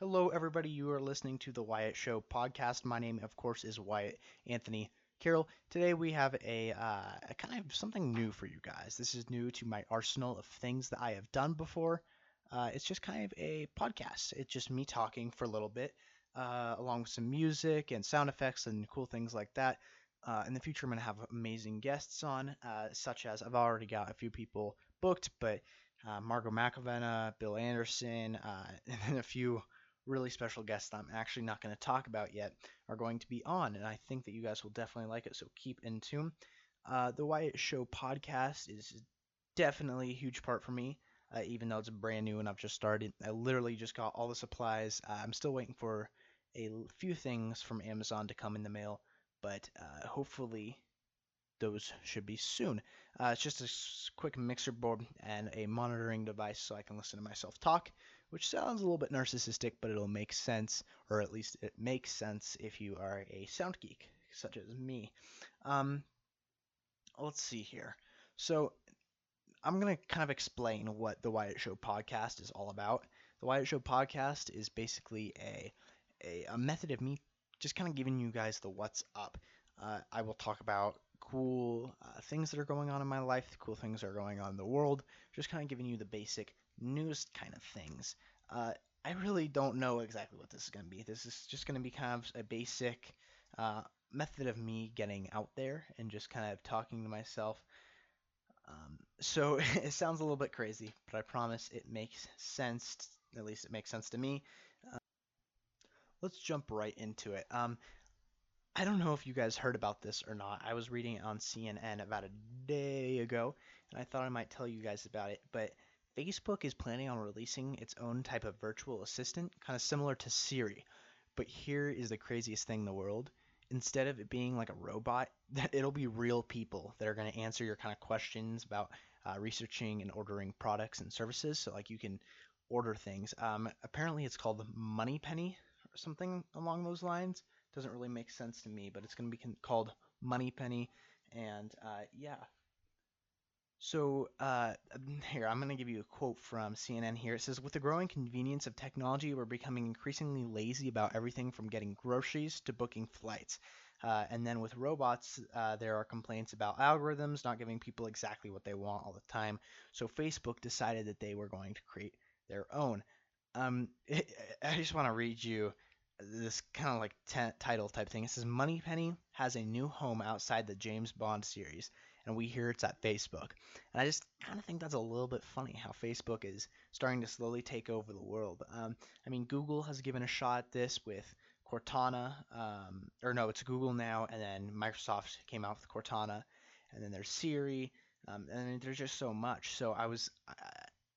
Hello, everybody. You are listening to the Wyatt Show podcast. My name, of course, is Wyatt Anthony Carrell. Today we have a, uh, a kind of something new for you guys. This is new to my arsenal of things that I have done before. Uh, it's just kind of a podcast. It's just me talking for a little bit, uh, along with some music and sound effects and cool things like that. Uh, in the future, I'm going to have amazing guests on, uh, such as I've already got a few people booked, but uh, Margot McAvenna, Bill Anderson, and then a few really special guests that I'm actually not going to talk about yet are going to be on, and I think that you guys will definitely like it. So keep in tune. Uh, the Wyatt Show podcast is definitely a huge part for me, uh, even though it's brand new and I've just started. I literally just got all the supplies. Uh, I'm still waiting for a few things from Amazon to come in the mail, but uh, hopefully those should be soon. Uh, it's just a quick mixer board and a monitoring device so I can listen to myself talk which sounds a little bit narcissistic, but it'll make sense, or at least it makes sense if you are a sound geek, such as me. Um, let's see here. So, I'm going to kind of explain what the Wyatt Show podcast is all about. The Wyatt Show podcast is basically a, a, a method of me just kind of giving you guys the what's up. Uh, I will talk about cool uh, things that are going on in my life, cool things that are going on in the world, just kind of giving you the basic news kind of things. Uh, I really don't know exactly what this is going to be. This is just going to be kind of a basic uh, method of me getting out there and just kind of talking to myself. Um, so it sounds a little bit crazy, but I promise it makes sense. At least it makes sense to me. Uh, let's jump right into it. Um, I don't know if you guys heard about this or not. I was reading it on CNN about a day ago, and I thought I might tell you guys about it. But Facebook is planning on releasing its own type of virtual assistant, kind of similar to Siri. But here is the craziest thing in the world. Instead of it being like a robot, that it'll be real people that are going to answer your kind of questions about uh, researching and ordering products and services. So like you can order things. Um, apparently it's called Moneypenny or something along those lines. Doesn't really make sense to me, but it's going to be called Moneypenny. And uh, yeah, so uh, here, I'm going to give you a quote from CNN here. It says, With the growing convenience of technology, we're becoming increasingly lazy about everything from getting groceries to booking flights. Uh, and then with robots, uh, there are complaints about algorithms not giving people exactly what they want all the time. So Facebook decided that they were going to create their own. Um, it, I just want to read you this kind of like t- title type thing. It says Moneypenny has a new home outside the James Bond series and we hear it's at Facebook. And I just kind of think that's a little bit funny how Facebook is starting to slowly take over the world. Um, I mean, Google has given a shot at this with Cortana, um, or no, it's Google now, and then Microsoft came out with Cortana, and then there's Siri, um, and there's just so much. So I was,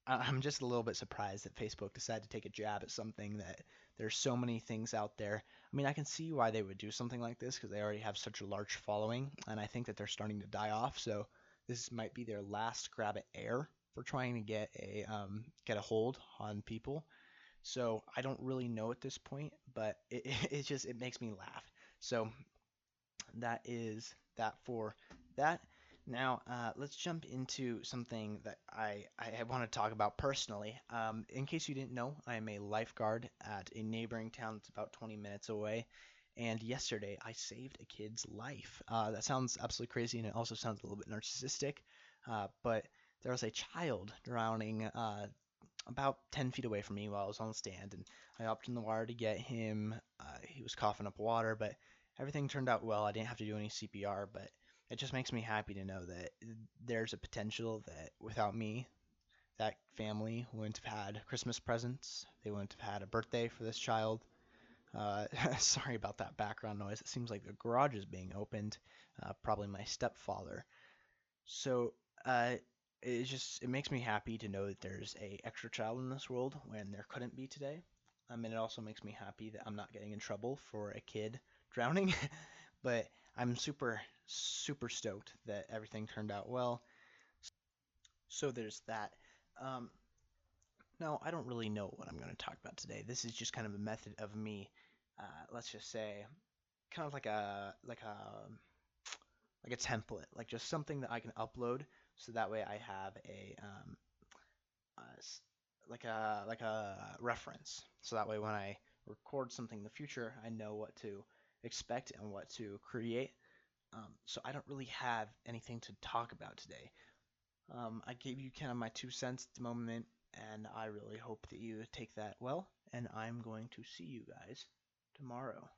I'm just a little bit surprised that Facebook decided to take a jab at something that there's so many things out there. I mean, I can see why they would do something like this because they already have such a large following, and I think that they're starting to die off. So this might be their last grab at air for trying to get a um, get a hold on people. So I don't really know at this point, but it, it, it just it makes me laugh. So that is that for that. Now, uh, let's jump into something that I, I want to talk about personally. Um, in case you didn't know, I am a lifeguard at a neighboring town that's about 20 minutes away. And yesterday, I saved a kid's life. Uh, that sounds absolutely crazy, and it also sounds a little bit narcissistic. Uh, but there was a child drowning uh, about 10 feet away from me while I was on the stand, and I hopped in the water to get him. Uh, he was coughing up water, but everything turned out well. I didn't have to do any CPR, but it just makes me happy to know that there's a potential that without me, that family wouldn't have had Christmas presents. They wouldn't have had a birthday for this child. Uh, sorry about that background noise. It seems like the garage is being opened. Uh, probably my stepfather. So uh, it just it makes me happy to know that there's a extra child in this world when there couldn't be today. I mean, it also makes me happy that I'm not getting in trouble for a kid drowning. but I'm super super stoked that everything turned out well. So there's that. Um, now, I don't really know what I'm going to talk about today. This is just kind of a method of me, uh, let's just say, kind of like a like a like a template, like just something that I can upload, so that way I have a um, like a like a reference. So that way when I record something in the future, I know what to expect and what to create. Um, so I don't really have anything to talk about today. Um, I gave you kind of my two cents at the moment, and I really hope that you take that well. And I'm going to see you guys tomorrow.